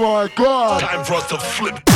my god. Time for us to flip.